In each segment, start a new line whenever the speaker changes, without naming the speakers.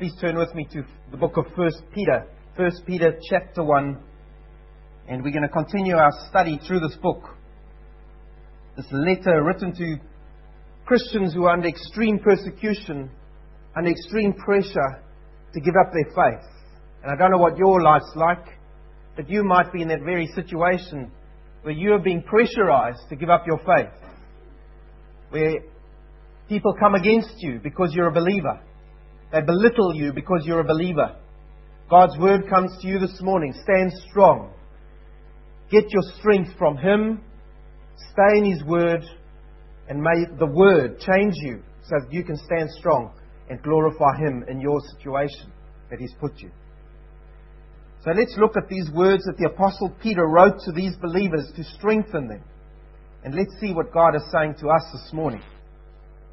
Please turn with me to the book of 1 Peter. 1 Peter chapter 1. And we're going to continue our study through this book. This letter written to Christians who are under extreme persecution, under extreme pressure to give up their faith. And I don't know what your life's like, but you might be in that very situation where you are being pressurized to give up your faith. Where people come against you because you're a believer they belittle you because you're a believer. God's word comes to you this morning. Stand strong. Get your strength from Him. Stay in His word. And may the word change you so that you can stand strong and glorify Him in your situation that He's put you. So let's look at these words that the Apostle Peter wrote to these believers to strengthen them. And let's see what God is saying to us this morning.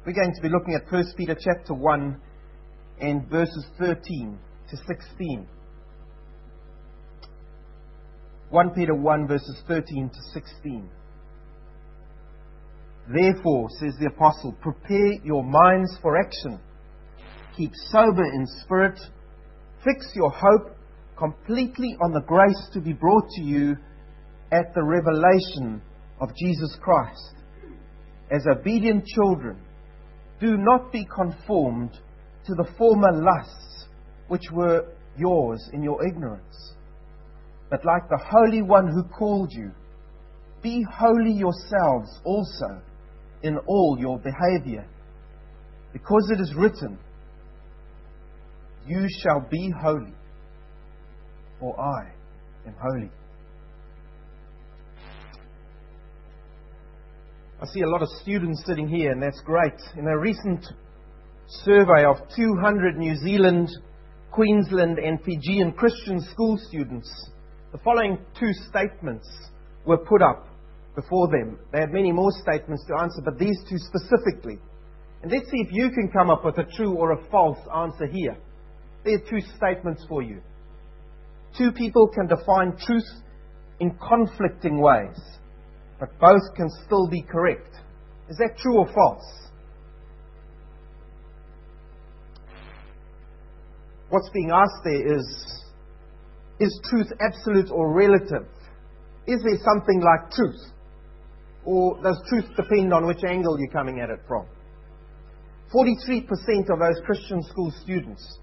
We're going to be looking at 1 Peter chapter 1 and verses 13 to 16. 1 Peter 1 verses 13 to 16. Therefore, says the apostle, prepare your minds for action. Keep sober in spirit. Fix your hope completely on the grace to be brought to you at the revelation of Jesus Christ. As obedient children, do not be conformed to the former lusts which were yours in your ignorance. But like the Holy One who called you, be holy yourselves also in all your behavior. Because it is written, You shall be holy, for I am holy. I see a lot of students sitting here, and that's great. In a recent survey of 200 New Zealand, Queensland, and Fijian Christian school students, the following two statements were put up before them. They had many more statements to answer, but these two specifically. And let's see if you can come up with a true or a false answer here. There are two statements for you. Two people can define truth in conflicting ways, but both can still be correct. Is that true or false? What's being asked there is is truth absolute or relative? Is there something like truth? Or does truth depend on which angle you're coming at it from? 43% of those Christian school students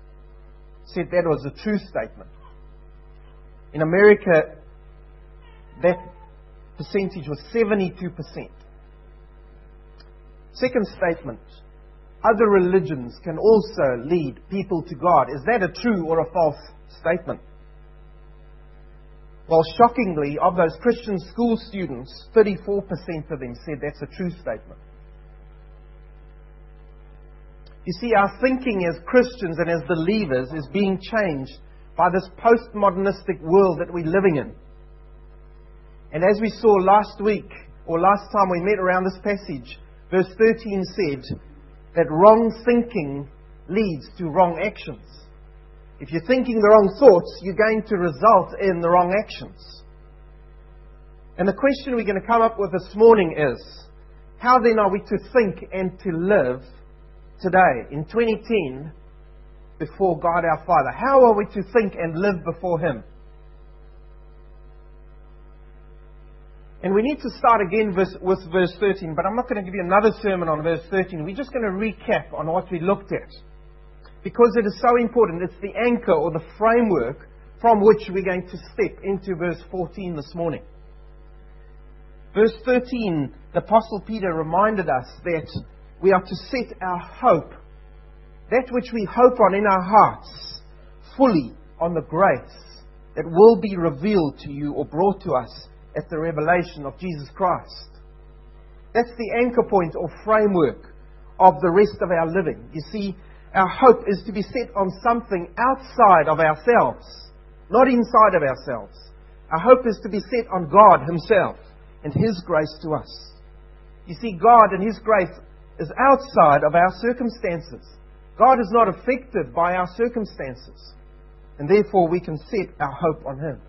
said that was a true statement. In America, that percentage was 72%. Second statement other religions can also lead people to God. Is that a true or a false statement? Well, shockingly, of those Christian school students, 34% of them said that's a true statement. You see, our thinking as Christians and as believers is being changed by this postmodernistic world that we're living in. And as we saw last week, or last time we met around this passage, verse 13 said, that wrong thinking leads to wrong actions. If you're thinking the wrong thoughts, you're going to result in the wrong actions. And the question we're going to come up with this morning is how then are we to think and to live today, in 2010, before God our Father? How are we to think and live before Him? And we need to start again with verse 13, but I'm not going to give you another sermon on verse 13. We're just going to recap on what we looked at. Because it is so important. It's the anchor or the framework from which we're going to step into verse 14 this morning. Verse 13, the Apostle Peter reminded us that we are to set our hope, that which we hope on in our hearts, fully on the grace that will be revealed to you or brought to us at the revelation of Jesus Christ. That's the anchor point or framework of the rest of our living. You see, our hope is to be set on something outside of ourselves, not inside of ourselves. Our hope is to be set on God Himself and His grace to us. You see, God and His grace is outside of our circumstances. God is not affected by our circumstances. And therefore, we can set our hope on Him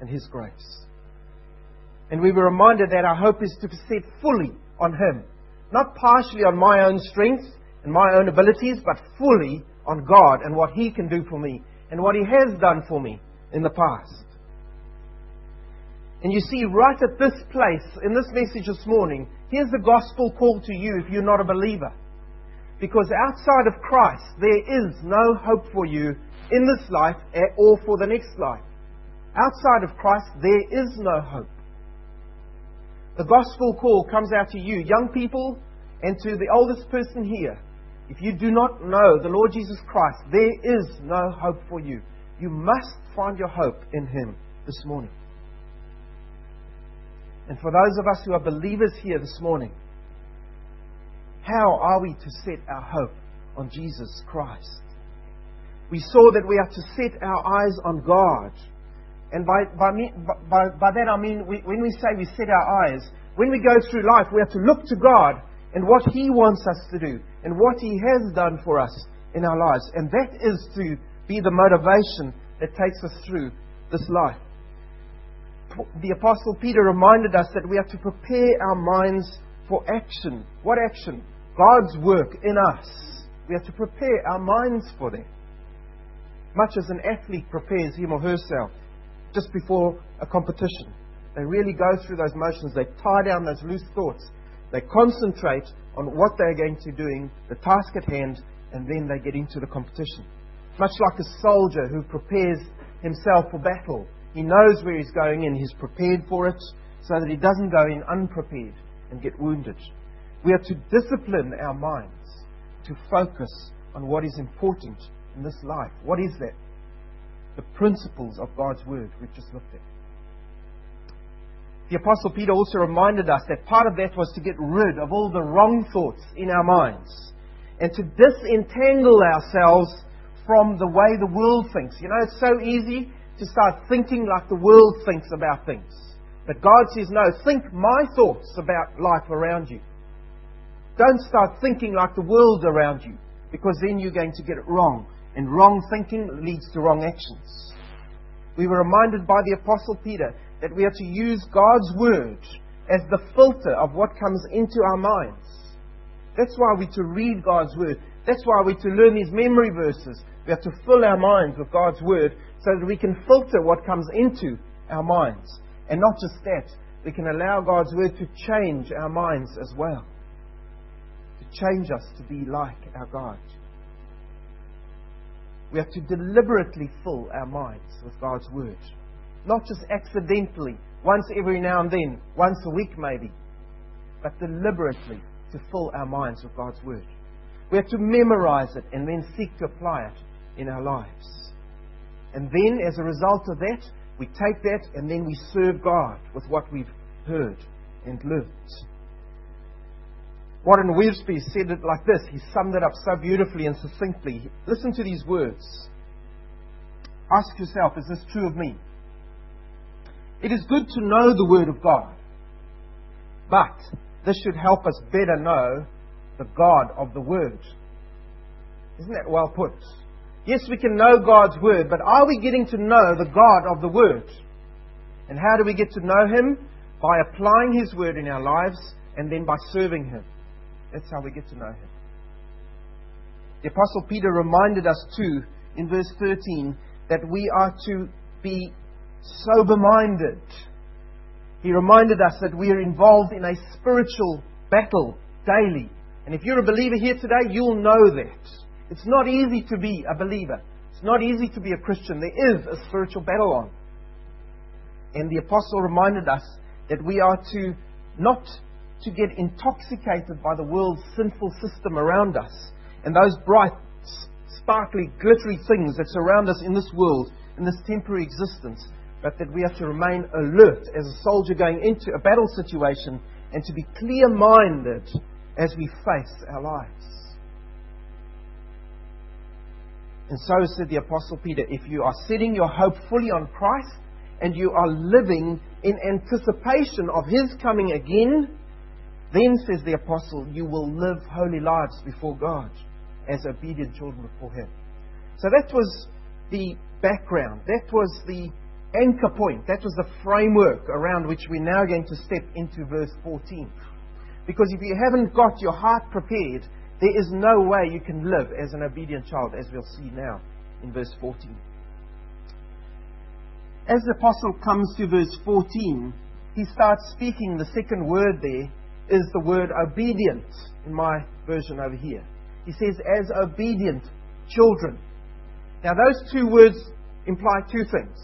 and His grace. And we were reminded that our hope is to set fully on Him. Not partially on my own strength and my own abilities, but fully on God and what He can do for me and what He has done for me in the past. And you see, right at this place, in this message this morning, here's the gospel call to you if you're not a believer. Because outside of Christ, there is no hope for you in this life or for the next life. Outside of Christ, there is no hope. The gospel call comes out to you, young people, and to the oldest person here. If you do not know the Lord Jesus Christ, there is no hope for you. You must find your hope in Him this morning. And for those of us who are believers here this morning, how are we to set our hope on Jesus Christ? We saw that we are to set our eyes on God. And by, by, me, by, by that I mean, we, when we say we set our eyes, when we go through life, we have to look to God and what He wants us to do and what He has done for us in our lives. And that is to be the motivation that takes us through this life. The Apostle Peter reminded us that we have to prepare our minds for action. What action? God's work in us. We have to prepare our minds for that. Much as an athlete prepares him or herself just before a competition. They really go through those motions. They tie down those loose thoughts. They concentrate on what they're going to be doing, the task at hand, and then they get into the competition. Much like a soldier who prepares himself for battle. He knows where he's going and He's prepared for it so that he doesn't go in unprepared and get wounded. We are to discipline our minds to focus on what is important in this life. What is that? The principles of God's Word we've just looked at. The Apostle Peter also reminded us that part of that was to get rid of all the wrong thoughts in our minds and to disentangle ourselves from the way the world thinks. You know, it's so easy to start thinking like the world thinks about things. But God says, no, think my thoughts about life around you. Don't start thinking like the world around you, because then you're going to get it wrong. And wrong thinking leads to wrong actions. We were reminded by the Apostle Peter that we are to use God's Word as the filter of what comes into our minds. That's why we're to read God's Word. That's why we're to learn these memory verses. We have to fill our minds with God's Word so that we can filter what comes into our minds. And not just that, we can allow God's Word to change our minds as well To change us to be like our God. We have to deliberately fill our minds with God's Word. Not just accidentally, once every now and then, once a week maybe, but deliberately to fill our minds with God's Word. We have to memorize it and then seek to apply it in our lives. And then, as a result of that, we take that and then we serve God with what we've heard and learned. Warren Wiersbe said it like this. He summed it up so beautifully and succinctly. Listen to these words. Ask yourself, is this true of me? It is good to know the Word of God, but this should help us better know the God of the Word. Isn't that well put? Yes, we can know God's Word, but are we getting to know the God of the Word? And how do we get to know Him? By applying His Word in our lives and then by serving Him. That's how we get to know Him. The Apostle Peter reminded us too in verse 13 that we are to be sober minded. He reminded us that we are involved in a spiritual battle daily. And if you're a believer here today, you'll know that. It's not easy to be a believer. It's not easy to be a Christian. There is a spiritual battle on. And the apostle reminded us that we are to not to get intoxicated by the world's sinful system around us and those bright, sparkly, glittery things that surround us in this world, in this temporary existence, but that we have to remain alert as a soldier going into a battle situation and to be clear minded as we face our lives. And so said the Apostle Peter if you are setting your hope fully on Christ and you are living in anticipation of His coming again, then, says the apostle, you will live holy lives before God as obedient children before Him. So that was the background. That was the anchor point. That was the framework around which we're now going to step into verse 14. Because if you haven't got your heart prepared, There is no way you can live as an obedient child, as we'll see now in verse 14. As the apostle comes to verse 14, he starts speaking. The second word there is the word obedient in my version over here. He says, as obedient children. Now, those two words imply two things.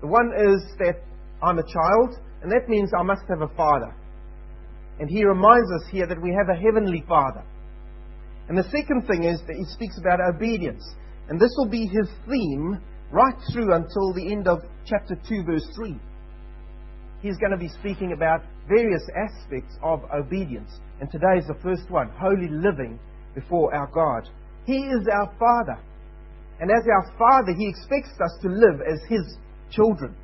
The one is that I'm a child, and that means I must have a father. And he reminds us here that we have a heavenly father. And the second thing is that he speaks about obedience. And this will be his theme right through until the end of chapter 2, verse 3. He's going to be speaking about various aspects of obedience. And today is the first one holy living before our God. He is our Father. And as our Father, He expects us to live as His children.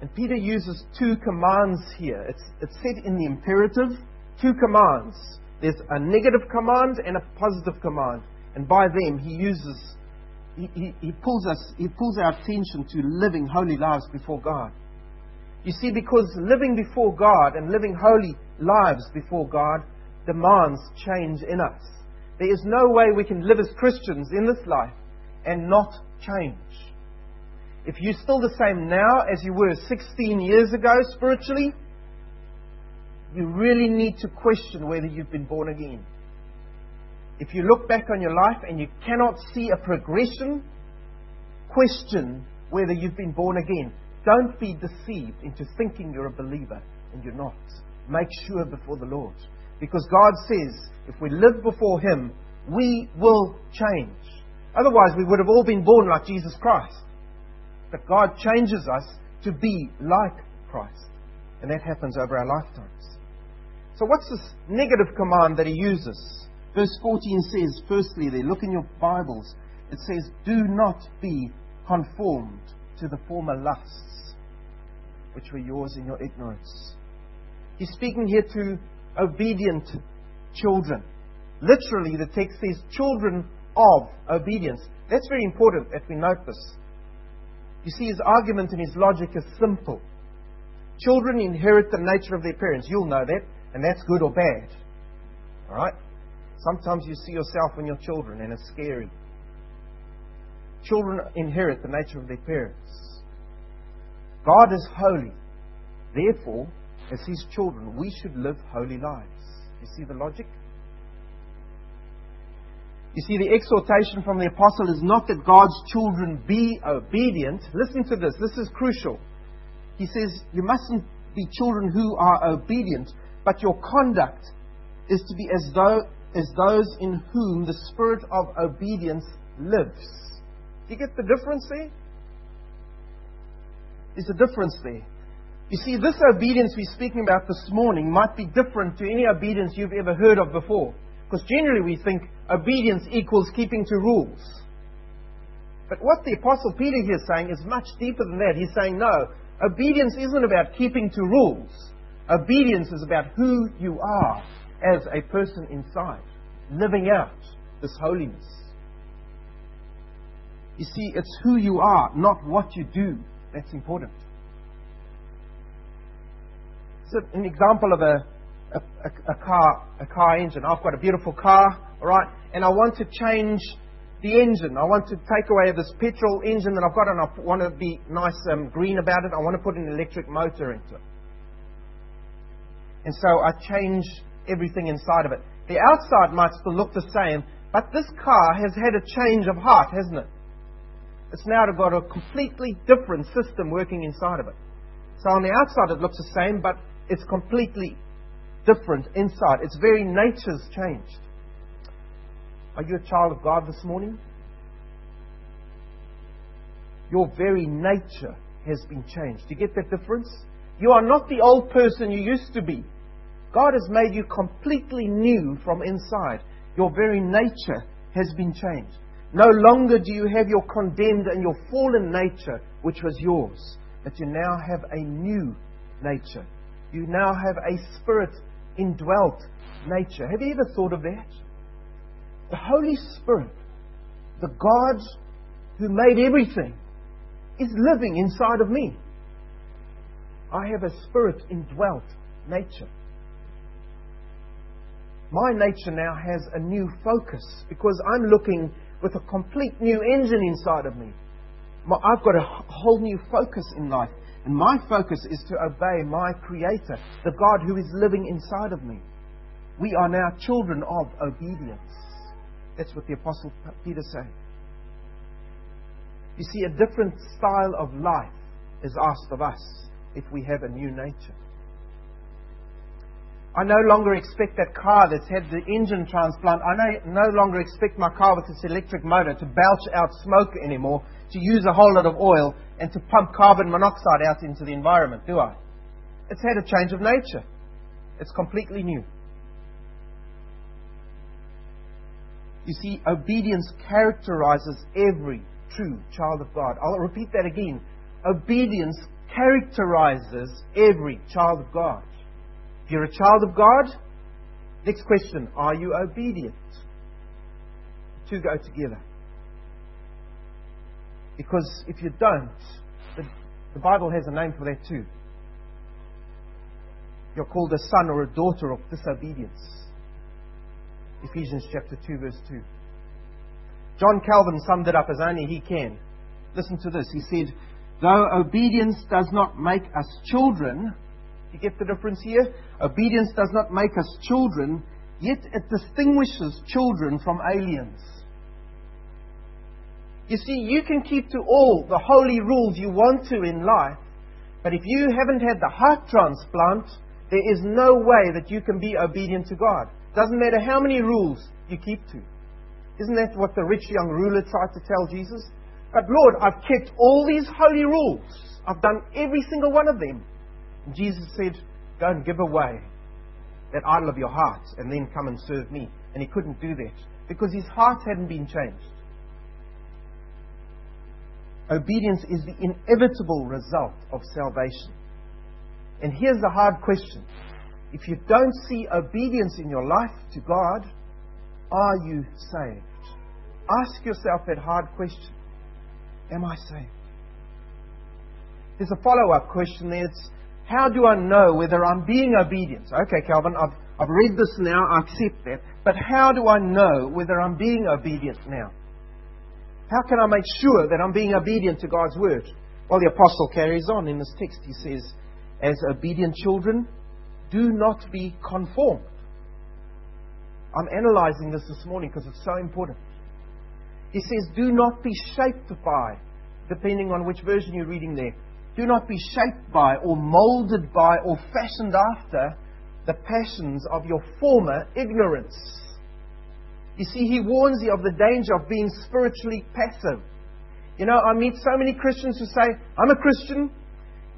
And Peter uses two commands here. It's, it's said in the imperative, two commands. There's a negative command and a positive command. And by them, he uses, he, he, pulls us, he pulls our attention to living holy lives before God. You see, because living before God and living holy lives before God demands change in us. There is no way we can live as Christians in this life and not change. If you're still the same now as you were 16 years ago spiritually, you really need to question whether you've been born again. If you look back on your life and you cannot see a progression, question whether you've been born again. Don't be deceived into thinking you're a believer and you're not. Make sure before the Lord. Because God says, if we live before Him, we will change. Otherwise, we would have all been born like Jesus Christ. But God changes us to be like Christ. And that happens over our lifetimes. So, what's this negative command that He uses? Verse 14 says, firstly, there, look in your Bibles, it says, Do not be conformed to the former lusts which were yours in your ignorance. He's speaking here to obedient children. Literally, the text says, children of obedience. That's very important that we note this. You see, his argument and his logic is simple. Children inherit the nature of their parents. You'll know that, and that's good or bad. All right? Sometimes you see yourself in your children, and it's scary. Children inherit the nature of their parents. God is holy. Therefore, as His children, we should live holy lives. You see the logic? You see, the exhortation from the apostle is not that God's children be obedient. Listen to this. This is crucial. He says, You mustn't be children who are obedient, but your conduct is to be as though as those in whom the spirit of obedience lives. Do you get the difference there? There's a difference there. You see, this obedience we're speaking about this morning might be different to any obedience you've ever heard of before. Because generally we think obedience equals keeping to rules. But what the Apostle Peter here is saying is much deeper than that. He's saying, no, obedience isn't about keeping to rules. Obedience is about who you are as a person inside, living out this holiness. You see, it's who you are, not what you do, that's important. So, an example of a, a, a, car a car engine. I've got a beautiful car, all right, and I want to change the engine. I want to take away this petrol engine that I've got, and I want to be nice um, green about it. I want to put an electric motor into it. And so I change everything inside of it. The outside might still look the same, but this car has had a change of heart, hasn't it? It's now got a completely different system working inside of it. So on the outside it looks the same, but it's completely different inside. Its very nature's changed. Are you a child of God this morning? Your very nature has been changed. Do you get that difference? You are not the old person you used to be. God has made you completely new from inside. Your very nature has been changed. No longer do you have your condemned and your fallen nature, which was yours, but you now have a new nature. You now have a spirit indwelt nature. Have you ever thought of that? The Holy Spirit, the God who made everything, is living inside of me. I have a spirit indwelt nature. My nature now has a new focus because I'm looking with a complete new engine inside of me. I've got a whole new focus in life. And my focus is to obey my Creator, the God who is living inside of me. We are now children of obedience. That's what the Apostle Peter said. You see, a different style of life is asked of us if we have a new nature. I no longer expect that car that's had the engine transplant. I no, no longer expect my car with its electric motor to belch out smoke anymore, to use a whole lot of oil, and to pump carbon monoxide out into the environment, do I? It's had a change of nature. It's completely new. You see, obedience characterizes every true child of God. I'll repeat that again. Obedience characterizes every child of God. If you're a child of God, next question are you obedient? The Two go together. Because if you don't, the, the Bible has a name for that too. You're called a son or a daughter of disobedience. Ephesians chapter 2, verse 2. John Calvin summed it up as only he can. Listen to this. He said, Though obedience does not make us children, you get the difference here? Obedience does not make us children, yet it distinguishes children from aliens. You see, you can keep to all the holy rules you want to in life, but if you haven't had the heart transplant, there is no way that you can be obedient to God. Doesn't matter how many rules you keep to. Isn't that what the rich young ruler tried to tell Jesus? But Lord, I've kept all these holy rules. I've done every single one of them. Jesus said, Go and give away that idol of your heart and then come and serve me. And he couldn't do that because his heart hadn't been changed. Obedience is the inevitable result of salvation. And here's the hard question. If you don't see obedience in your life to God, are you saved? Ask yourself that hard question Am I saved? There's a follow up question there. It's how do I know whether I'm being obedient? Okay, Calvin, I've, I've read this now, I accept that. But how do I know whether I'm being obedient now? How can I make sure that I'm being obedient to God's word? Well, the apostle carries on in this text. He says, As obedient children, do not be conformed I'm analyzing this this morning because it's so important. He says, Do not be shaped by, depending on which version you're reading there, do not be shaped by or molded by or fashioned after the passions of your former ignorance. You see, he warns you of the danger of being spiritually passive. You know, I meet so many Christians who say, I'm a Christian.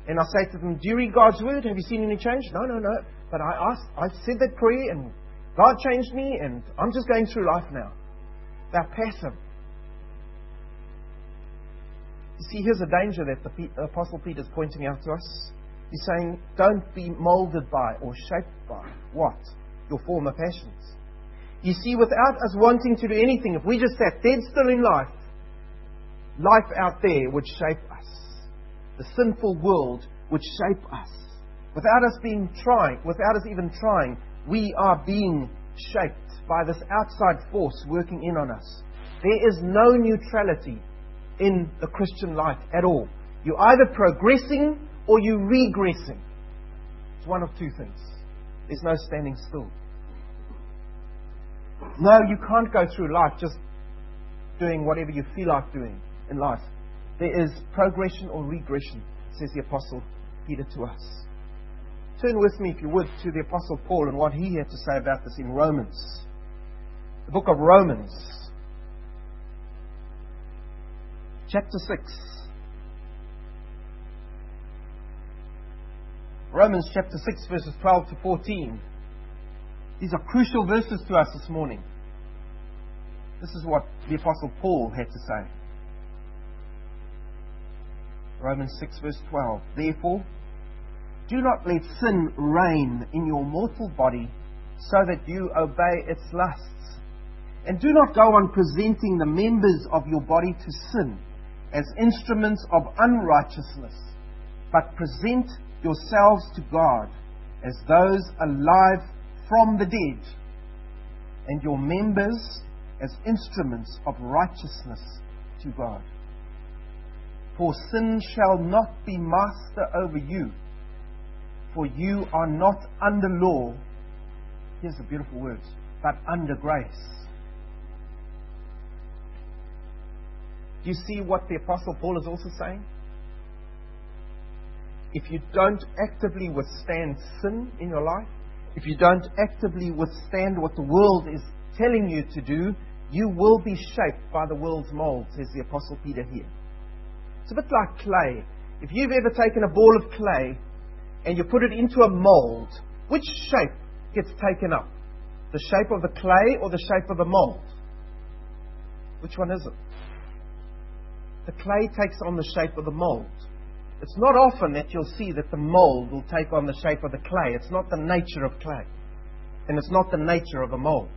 And I say to them, Do you read God's word? Have you seen any change? No, no, no. But I asked, I said that prayer and God changed me, and I'm just going through life now. They're passive. You see, here's a danger that the Apostle Peter is pointing out to us. He's saying, don't be molded by or shaped by what? Your former passions. You see, without us wanting to do anything, if we just sat dead still in life, life out there would shape us. The sinful world would shape us. Without us being trying, without us even trying, we are being shaped by this outside force working in on us. There is no neutrality in the Christian life at all. You're either progressing or you're regressing. It's one of two things. There's no standing still. No, you can't go through life just doing whatever you feel like doing in life. There is progression or regression, says the Apostle Peter to us. Turn with me, if you would, to the Apostle Paul and what he had to say about this in Romans. The book of Romans, chapter 6. Romans chapter 6, verses 12 to 14. These are crucial verses to us this morning. This is what the Apostle Paul had to say. Romans 6, verse 12. Therefore, do not let sin reign in your mortal body so that you obey its lusts. And do not go on presenting the members of your body to sin as instruments of unrighteousness, but present yourselves to God as those alive from the dead, and your members as instruments of righteousness to God. For sin shall not be master over you, for you are not under law. Here's the beautiful words, but under grace. You see what the Apostle Paul is also saying? If you don't actively withstand sin in your life, if you don't actively withstand what the world is telling you to do, you will be shaped by the world's mold, says the Apostle Peter here. It's a bit like clay. If you've ever taken a ball of clay and you put it into a mold, which shape gets taken up? The shape of the clay or the shape of the mold? Which one is it? The clay takes on the shape of the mold. It's not often that you'll see that the mold will take on the shape of the clay. It's not the nature of clay. And it's not the nature of a mold.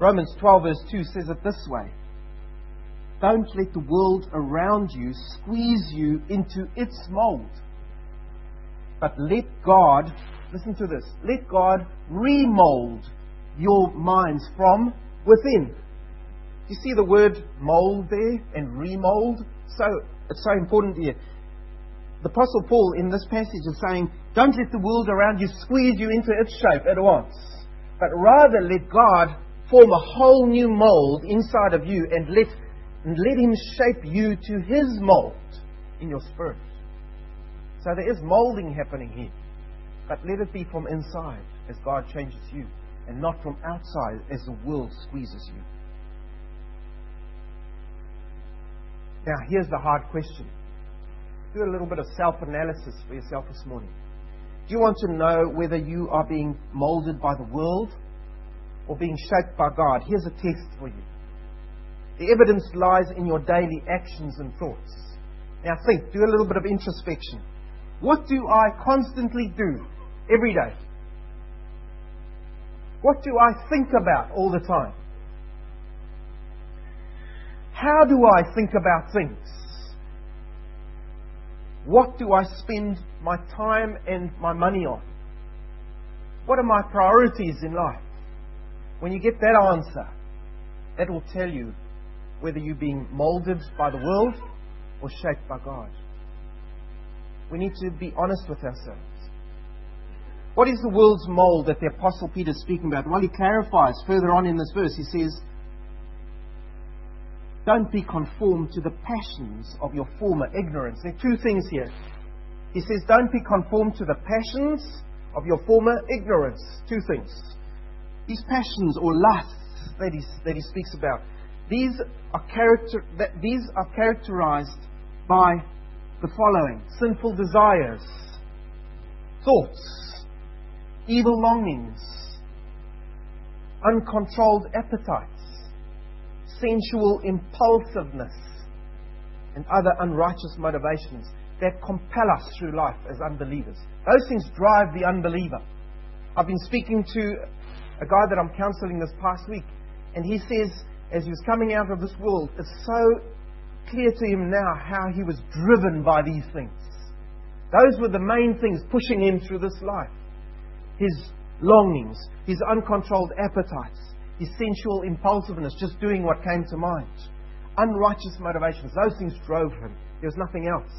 Romans 12, verse 2 says it this way Don't let the world around you squeeze you into its mold. But let God, listen to this, let God remold your minds from within. You see the word mold there and remold? So it's so important here. The Apostle Paul in this passage is saying, Don't let the world around you squeeze you into its shape at once, but rather let God form a whole new mold inside of you and let, and let Him shape you to His mold in your spirit. So there is molding happening here, but let it be from inside as God changes you and not from outside as the world squeezes you. Now, here's the hard question. Do a little bit of self analysis for yourself this morning. Do you want to know whether you are being molded by the world or being shaped by God? Here's a test for you. The evidence lies in your daily actions and thoughts. Now, think, do a little bit of introspection. What do I constantly do every day? What do I think about all the time? How do I think about things? What do I spend my time and my money on? What are my priorities in life? When you get that answer, that will tell you whether you're being molded by the world or shaped by God. We need to be honest with ourselves. What is the world's mold that the Apostle Peter is speaking about? Well, he clarifies further on in this verse. He says, don't be conformed to the passions of your former ignorance. There are two things here. He says, Don't be conformed to the passions of your former ignorance. Two things. These passions or lusts that he, that he speaks about, these are, character, that, these are characterized by the following sinful desires, thoughts, evil longings, uncontrolled appetites sensual impulsiveness, and other unrighteous motivations that compel us through life as unbelievers. Those things drive the unbeliever. I've been speaking to a guy that I'm counseling this past week, and he says, as he was coming out of this world, it's so clear to him now how he was driven by these things. Those were the main things pushing him through this life his longings, his uncontrolled appetites, his sensual impulsiveness, just doing what came to mind. Unrighteous motivations, those things drove him. There was nothing else.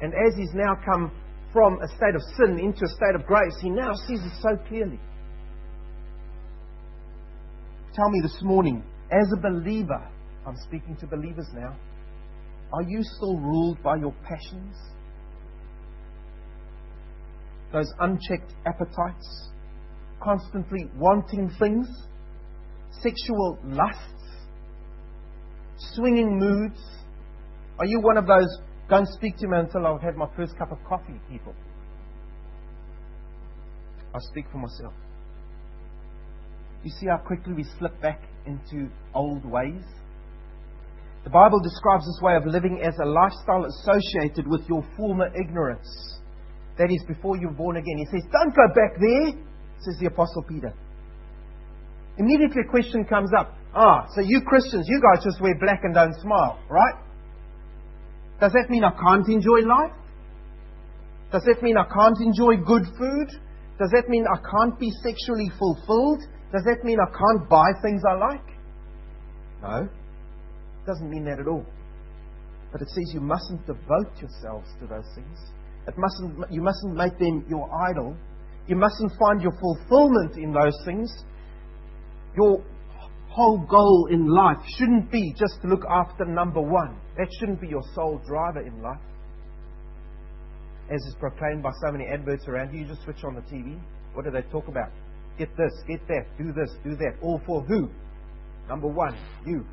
And as he's now come from a state of sin into a state of grace, he now sees it so clearly. Tell me this morning, as a believer, I'm speaking to believers now, are you still ruled by your passions? Those unchecked appetites? Constantly wanting things? Sexual lusts, swinging moods? Are you one of those, don't speak to me until I've had my first cup of coffee people? I speak for myself. You see how quickly we slip back into old ways? The Bible describes this way of living as a lifestyle associated with your former ignorance. That is, before you were born again. He says, Don't go back there, says the Apostle Peter. Immediately a question comes up. Ah, so you Christians, you guys just wear black and don't smile, right? Does that mean I can't enjoy life? Does that mean I can't enjoy good food? Does that mean I can't be sexually fulfilled? Does that mean I can't buy things I like? No. It doesn't mean that at all. But it says you mustn't devote yourselves to those things. It mustn't, you mustn't make them your idol. You mustn't find your fulfillment in those things. Your whole goal in life shouldn't be just to look after number one. That shouldn't be your sole driver in life. As is proclaimed by so many adverts around you, you just switch on the TV. What do they talk about? Get this, get that, do this, do that. All for who? Number one, you.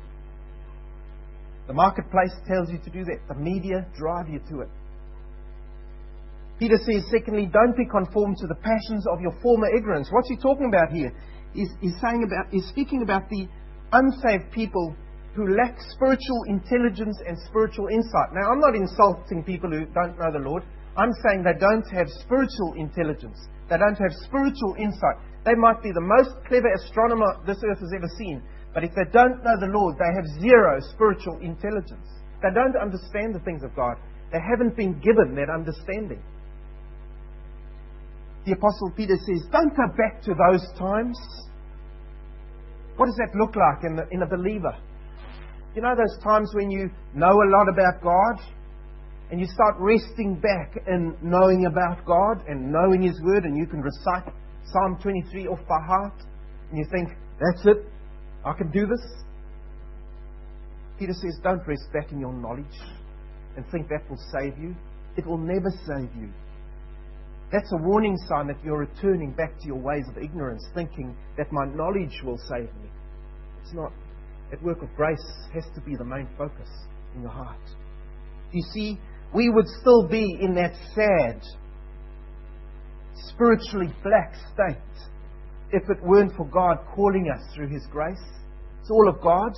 The marketplace tells you to do that. The media drive you to it. Peter says, secondly, don't be conformed to the passions of your former ignorance. What's he talking about here? He's saying about, speaking about the unsaved people who lack spiritual intelligence and spiritual insight. Now, I'm not insulting people who don't know the Lord. I'm saying they don't have spiritual intelligence. They don't have spiritual insight. They might be the most clever astronomer this earth has ever seen, but if they don't know the Lord, they have zero spiritual intelligence. They don't understand the things of God. They haven't been given that understanding. The Apostle Peter says, Don't go back to those times. What does that look like in, the, in a believer? You know those times when you know a lot about God and you start resting back in knowing about God and knowing His Word and you can recite Psalm 23 off by heart and you think, that's it, I can do this? Peter says, don't rest back in your knowledge and think that will save you. It will never save you. That's a warning sign that you're returning back to your ways of ignorance, thinking that my knowledge will save me. It's not. That work of grace has to be the main focus in your heart. You see, we would still be in that sad, spiritually black state if it weren't for God calling us through His grace. It's all of God.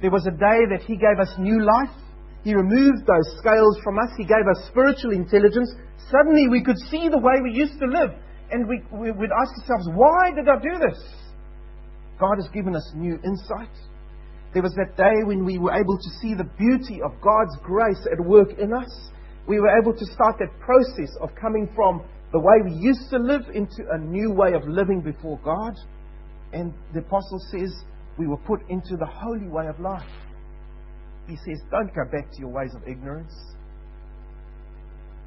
There was a day that He gave us new life. He removed those scales from us. He gave us spiritual intelligence. Suddenly we could see the way we used to live. And we, we would ask ourselves, why did I do this? God has given us new insight. There was that day when we were able to see the beauty of God's grace at work in us. We were able to start that process of coming from the way we used to live into a new way of living before God. And the apostle says we were put into the holy way of life. He says, don't go back to your ways of ignorance.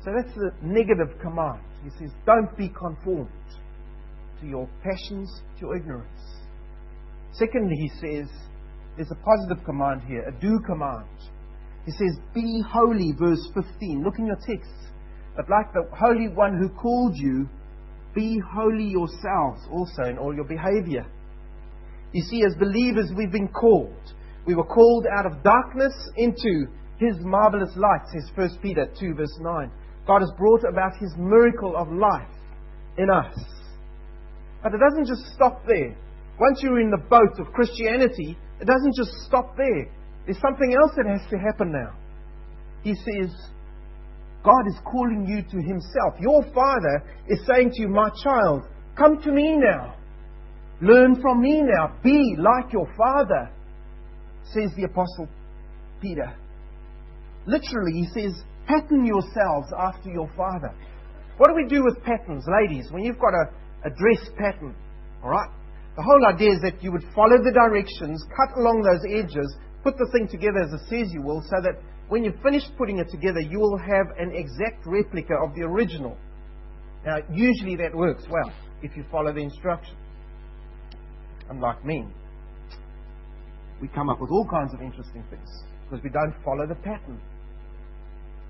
So that's the negative command. He says, don't be conformed to your passions, to your ignorance. Secondly, he says, there's a positive command here, a do command. He says, Be holy, verse 15. Look in your text. But like the Holy One who called you, be holy yourselves also in all your behavior. You see, as believers, we've been called. We were called out of darkness into His marvelous light, says 1 Peter 2, verse 9. God has brought about His miracle of life in us. But it doesn't just stop there. Once you're in the boat of Christianity, it doesn't just stop there. There's something else that has to happen now. He says, God is calling you to Himself. Your Father is saying to you, My child, come to me now. Learn from me now. Be like your Father, says the Apostle Peter. Literally, he says, pattern yourselves after your Father. What do we do with patterns, ladies, when you've got a, a dress pattern? All right? The whole idea is that you would follow the directions, cut along those edges, put the thing together as it says you will, so that when you've finished putting it together, you will have an exact replica of the original. Now, usually that works well if you follow the instructions. Unlike me, we come up with all kinds of interesting things because we don't follow the pattern.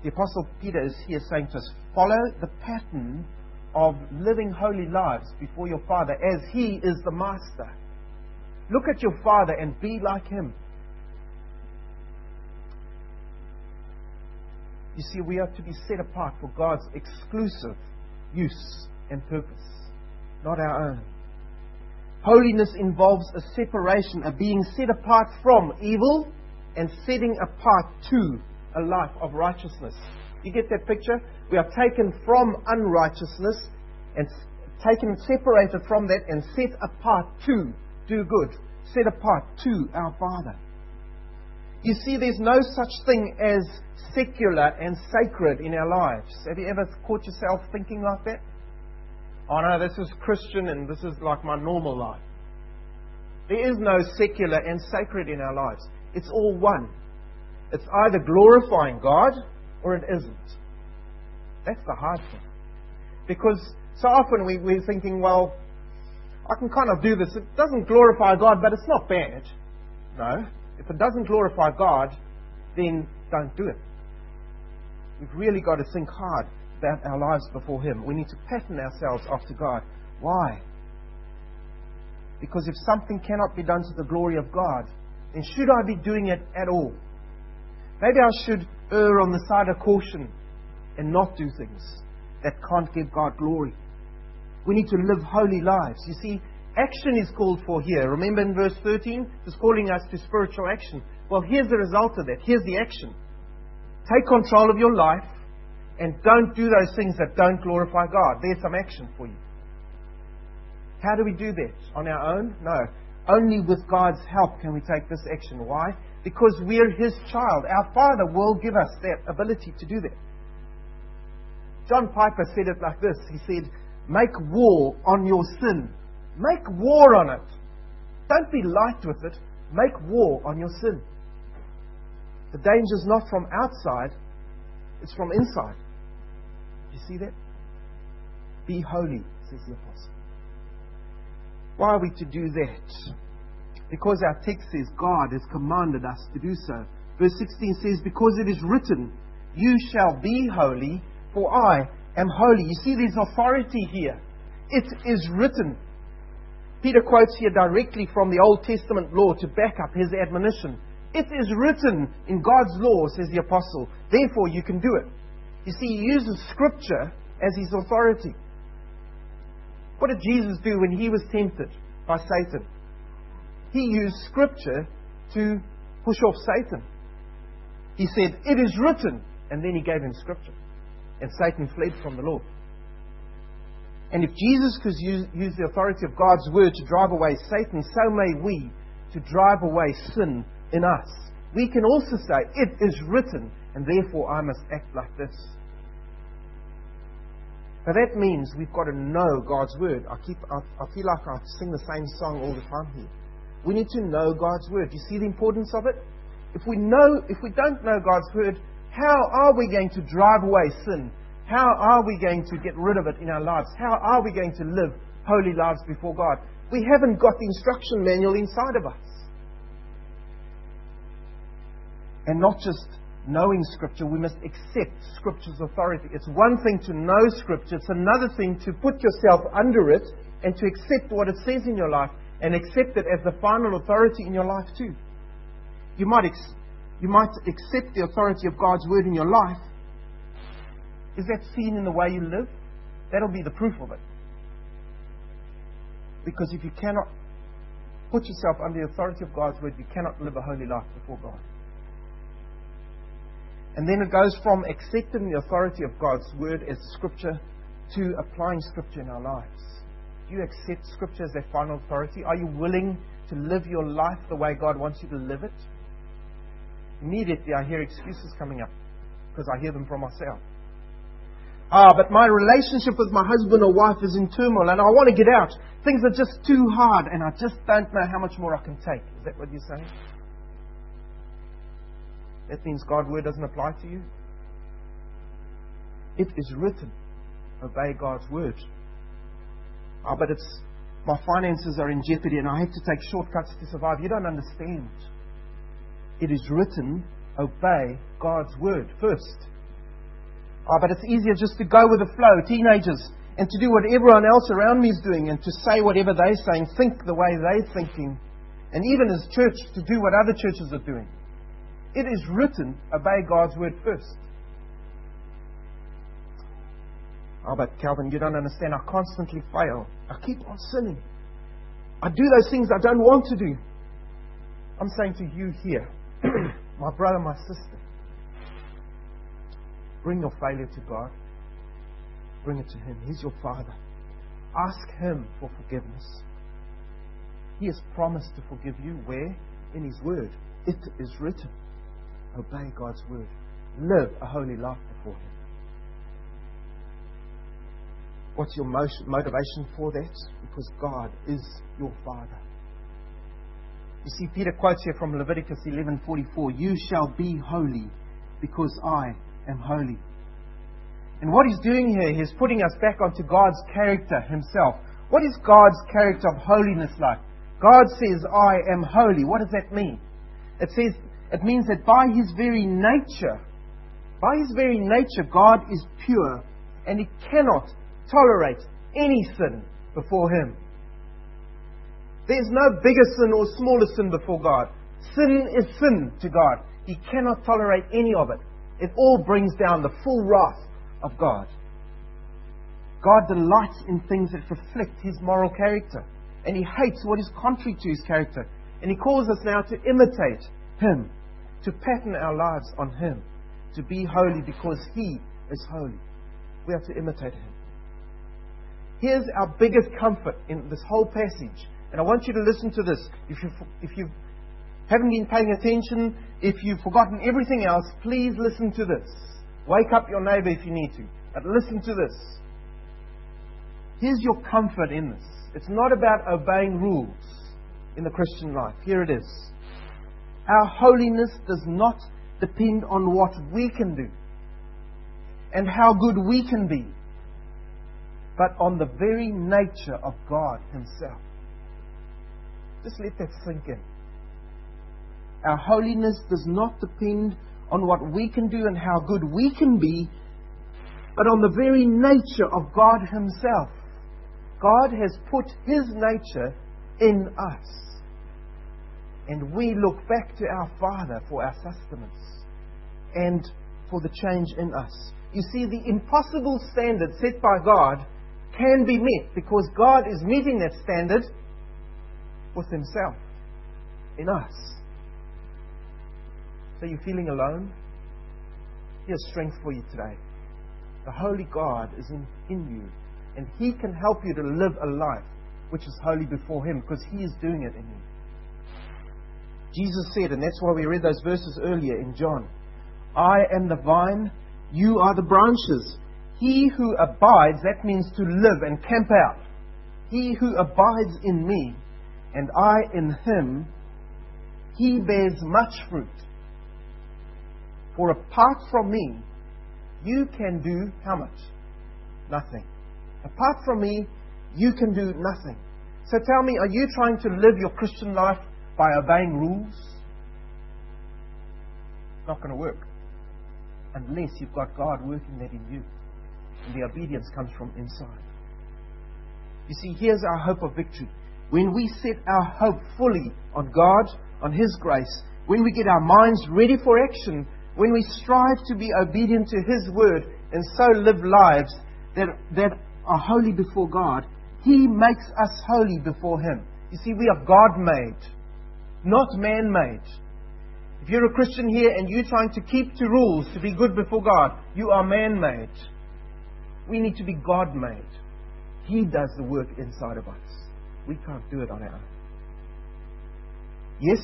The Apostle Peter is here saying to us, follow the pattern of living holy lives before your Father as He is the Master. Look at your Father and be like Him. You see, we are to be set apart for God's exclusive use and purpose, not our own. Holiness involves a separation, a being set apart from evil and setting apart to a life of righteousness. You get that picture? We are taken from unrighteousness and taken, separated from that and set apart to do good, set apart to our Father. You see, there's no such thing as secular and sacred in our lives. Have you ever caught yourself thinking like that? Oh no, this is Christian and this is like my normal life. There is no secular and sacred in our lives. It's all one. It's either glorifying God or it isn't. That's the hard thing. Because so often we, we're thinking, well, I can kind of do this. It doesn't glorify God, but it's not bad. No. If it doesn't glorify God, then don't do it. We've really got to think hard about our lives before Him. We need to pattern ourselves after God. Why? Because if something cannot be done to the glory of God, then should I be doing it at all? Maybe I should err on the side of caution and not do things that can't give God glory. We need to live holy lives. You see, action is called for here. Remember in verse 13? It's calling us to spiritual action. Well, here's the result of that. Here's the action. Take control of your life and don't do those things that don't glorify God. There's some action for you. How do we do that? On our own? No. Only with God's help can we take this action. Why? Because we're His child. Our Father will give us that ability to do that. John Piper said it like this He said, Make war on your sin. Make war on it. Don't be light with it. Make war on your sin. The danger is not from outside, it's from inside. You see that? Be holy, says the apostle. Why are we to do that? Because our text says God has commanded us to do so. Verse 16 says, Because it is written, You shall be holy, for I am holy. You see, there's authority here. It is written. Peter quotes here directly from the Old Testament law to back up his admonition. It is written in God's law, says the apostle. Therefore, you can do it. You see, he uses Scripture as his authority. What did Jesus do when he was tempted by Satan? He used Scripture to push off Satan. He said, It is written. And then he gave him Scripture and Satan fled from the Lord. And if Jesus could use, use, the authority of God's word to drive away Satan, so may we to drive away sin in us. We can also say, It is written, and therefore I must act like this. Now that means we've got to know God's word. I, keep, I, I feel like I sing the same song all the time here. We need to know God's word. You see the importance of it? If we know, if we don't know God's word, how are we going to drive away sin? How are we going to get rid of it in our lives? How are we going to live holy lives before God? We haven't got the instruction manual inside of us. And not just knowing Scripture, we must accept Scripture's authority. It's one thing to know Scripture, it's another thing to put yourself under it and to accept what it says in your life and accept it as the final authority in your life too. You might ex- you might accept the authority of God's word in your life. Is that seen in the way you live? That'll be the proof of it. Because if you cannot put yourself under the authority of God's word, you cannot live a holy life before God. And then it goes from accepting the authority of God's word as scripture to applying scripture in our lives. You accept scripture as their final authority? Are you willing to live your life the way God wants you to live it? Immediately I hear excuses coming up because I hear them from myself. Ah, but my relationship with my husband or wife is in turmoil and I want to get out. Things are just too hard and I just don't know how much more I can take. Is that what you're saying? That means God's word doesn't apply to you? It is written. Obey God's word. Ah, but it's my finances are in jeopardy and I have to take shortcuts to survive. You don't understand it is written, obey God's word first. Oh, but it's easier just to go with the flow, teenagers, and to do what everyone else around me is doing and to say whatever they're saying, think the way they're thinking, and even as church, to do what other churches are doing. It is written, obey God's word first. Oh, but Calvin, you don't understand. I constantly fail. I keep on sinning. I do those things I don't want to do. I'm saying to you here, my brother, my sister, bring your failure to God. Bring it to Him. He's your Father. Ask Him for forgiveness. He has promised to forgive you. Where? In His Word. It is written. Obey God's Word. Live a holy life before Him. What's your motivation for that? Because God is your Father. You see, Peter quotes here from Leviticus 11:44, "You shall be holy, because I am holy." And what he's doing here, he's putting us back onto God's character himself. What is God's character of holiness like? God says, I am holy. What does that mean? It says, it means that by his very nature, by his very nature, God is pure and he cannot tolerate any sin before him. There's no bigger sin or smaller sin before God. Sin is sin to God. He cannot tolerate any of it. It all brings down the full wrath of God. God delights in things that reflect his moral character. And he hates what is contrary to his character. And he calls us now to imitate him, to pattern our lives on him, to be holy because he is holy. We have to imitate him. Here's our biggest comfort in this whole passage. And I want you to listen to this. If you, if you haven't been paying attention, if you've forgotten everything else, please listen to this. Wake up your neighbor if you need to. But listen to this. Here's your comfort in this. It's not about obeying rules in the Christian life. Here it is. Our holiness does not depend on what we can do and how good we can be, but on the very nature of God Himself. Just let that sink in. Our holiness does not depend on what we can do and how good we can be, but on the very nature of God Himself. God has put His nature in us. And we look back to our Father for our sustenance and for the change in us. You see, the impossible standard set by God can be met because God is meeting that standard with Himself in us. So you're feeling alone? Here's strength for you today. The Holy God is in, in you, and He can help you to live a life which is holy before Him because He is doing it in you. Jesus said, and that's why we read those verses earlier in John I am the vine, you are the branches. He who abides, that means to live and camp out. He who abides in me, and I in him, he bears much fruit. For apart from me, you can do how much? Nothing. Apart from me, you can do nothing. So tell me, are you trying to live your Christian life by obeying rules? It's not going to work. Unless you've got God working that in you. The obedience comes from inside. You see, here's our hope of victory. When we set our hope fully on God, on His grace, when we get our minds ready for action, when we strive to be obedient to His word and so live lives that, that are holy before God, He makes us holy before Him. You see, we are God made, not man made. If you're a Christian here and you're trying to keep to rules to be good before God, you are man made. We need to be God made. He does the work inside of us. We can't do it on our own. Yes,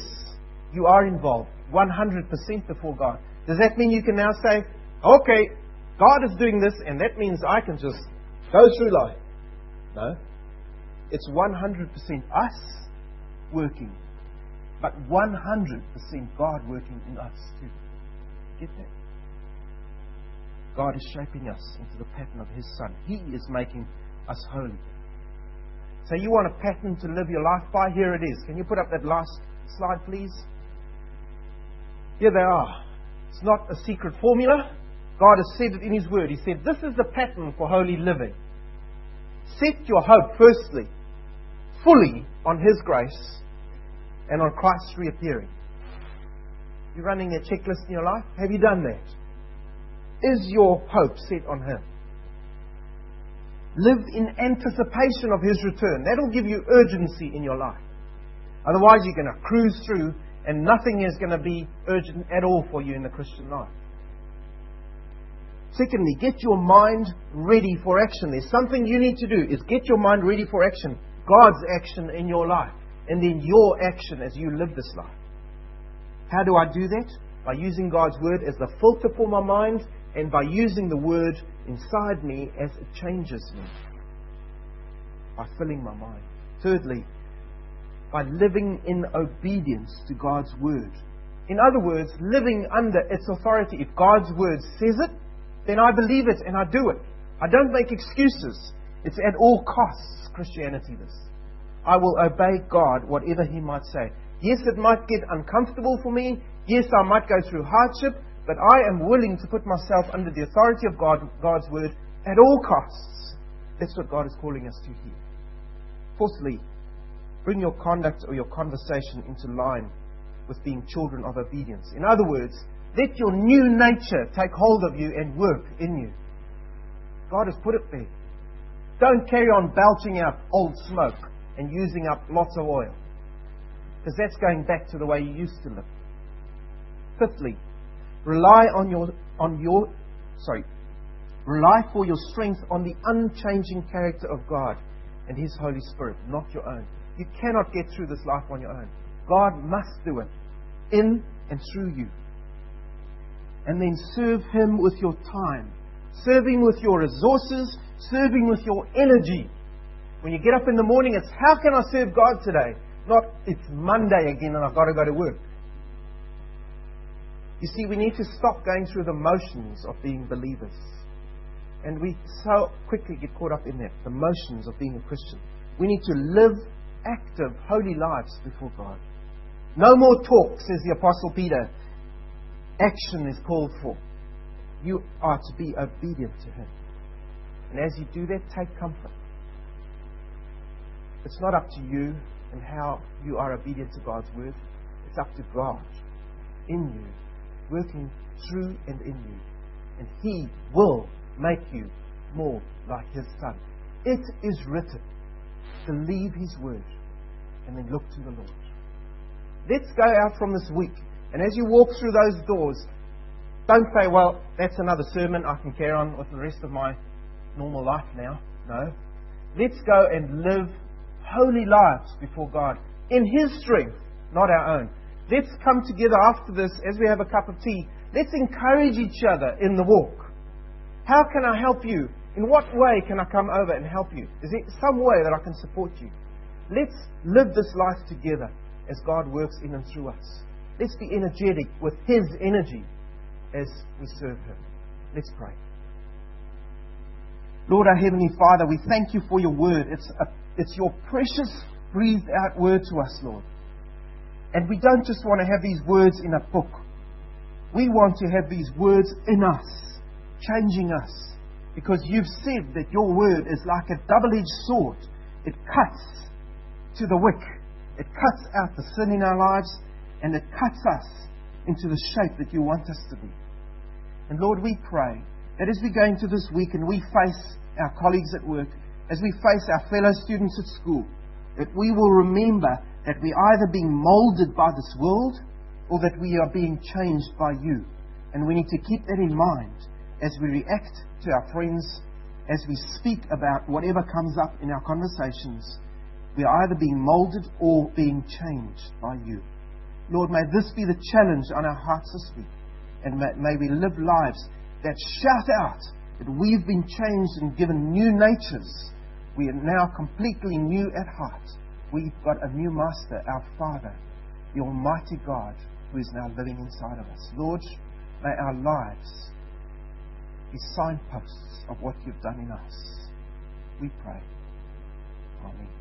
you are involved 100% before God. Does that mean you can now say, okay, God is doing this, and that means I can just go through life? No. It's 100% us working, but 100% God working in us too. Get that? God is shaping us into the pattern of His Son. He is making us holy. So you want a pattern to live your life by? Here it is. Can you put up that last slide, please? Here they are. It's not a secret formula. God has said it in His Word. He said, This is the pattern for holy living. Set your hope, firstly, fully on His grace and on Christ's reappearing. You're running a checklist in your life? Have you done that? Is your hope set on Him? Live in anticipation of His return. That'll give you urgency in your life. Otherwise, you're going to cruise through and nothing is going to be urgent at all for you in the Christian life. Secondly, get your mind ready for action. There's something you need to do is get your mind ready for action. God's action in your life. And then your action as you live this life. How do I do that? By using God's word as the filter for my mind and by using the word inside me as it changes me. by filling my mind. Thirdly, by living in obedience to God's word. In other words, living under its authority. If God's word says it, then I believe it and I do it. I don't make excuses. It's at all costs, Christianity, this. I will obey God, whatever He might say. Yes, it might get uncomfortable for me. Yes, I might go through hardship, but I am willing to put myself under the authority of God, God's word at all costs. That's what God is calling us to here. Fourthly, bring your conduct or your conversation into line with being children of obedience. In other words, let your new nature take hold of you and work in you. God has put it there. Don't carry on belching out old smoke and using up lots of oil. Because that's going back to the way you used to live. Fifthly, rely on your on your sorry. Rely for your strength on the unchanging character of God and His Holy Spirit, not your own. You cannot get through this life on your own. God must do it in and through you. And then serve Him with your time, serving with your resources, serving with your energy. When you get up in the morning, it's how can I serve God today? Not it's Monday again and I've got to go to work. You see, we need to stop going through the motions of being believers. And we so quickly get caught up in that, the motions of being a Christian. We need to live active, holy lives before God. No more talk, says the Apostle Peter. Action is called for. You are to be obedient to Him. And as you do that, take comfort. It's not up to you and how you are obedient to God's word. It's up to God in you, working through and in you. And He will make you more like His Son. It is written. Believe His word and then look to the Lord. Let's go out from this week. And as you walk through those doors, don't say, well, that's another sermon. I can carry on with the rest of my normal life now. No. Let's go and live holy lives before God in His strength, not our own. Let's come together after this as we have a cup of tea. Let's encourage each other in the walk. How can I help you? In what way can I come over and help you? Is there some way that I can support you? Let's live this life together as God works in and through us. Let's be energetic with His energy as we serve Him. Let's pray. Lord, our Heavenly Father, we thank you for your word. It's, a, it's your precious, breathed out word to us, Lord. And we don't just want to have these words in a book. We want to have these words in us, changing us. Because you've said that your word is like a double edged sword, it cuts to the wick, it cuts out the sin in our lives, and it cuts us into the shape that you want us to be. And Lord, we pray that as we go into this week and we face our colleagues at work, as we face our fellow students at school, that we will remember that we're either being molded by this world or that we are being changed by you. And we need to keep that in mind as we react to our friends, as we speak about whatever comes up in our conversations. We are either being molded or being changed by you. Lord, may this be the challenge on our hearts this week. And may, may we live lives that shout out that we've been changed and given new natures. We are now completely new at heart. We've got a new master, our Father, the Almighty God, who is now living inside of us. Lord, may our lives be signposts of what you've done in us. We pray. Amen.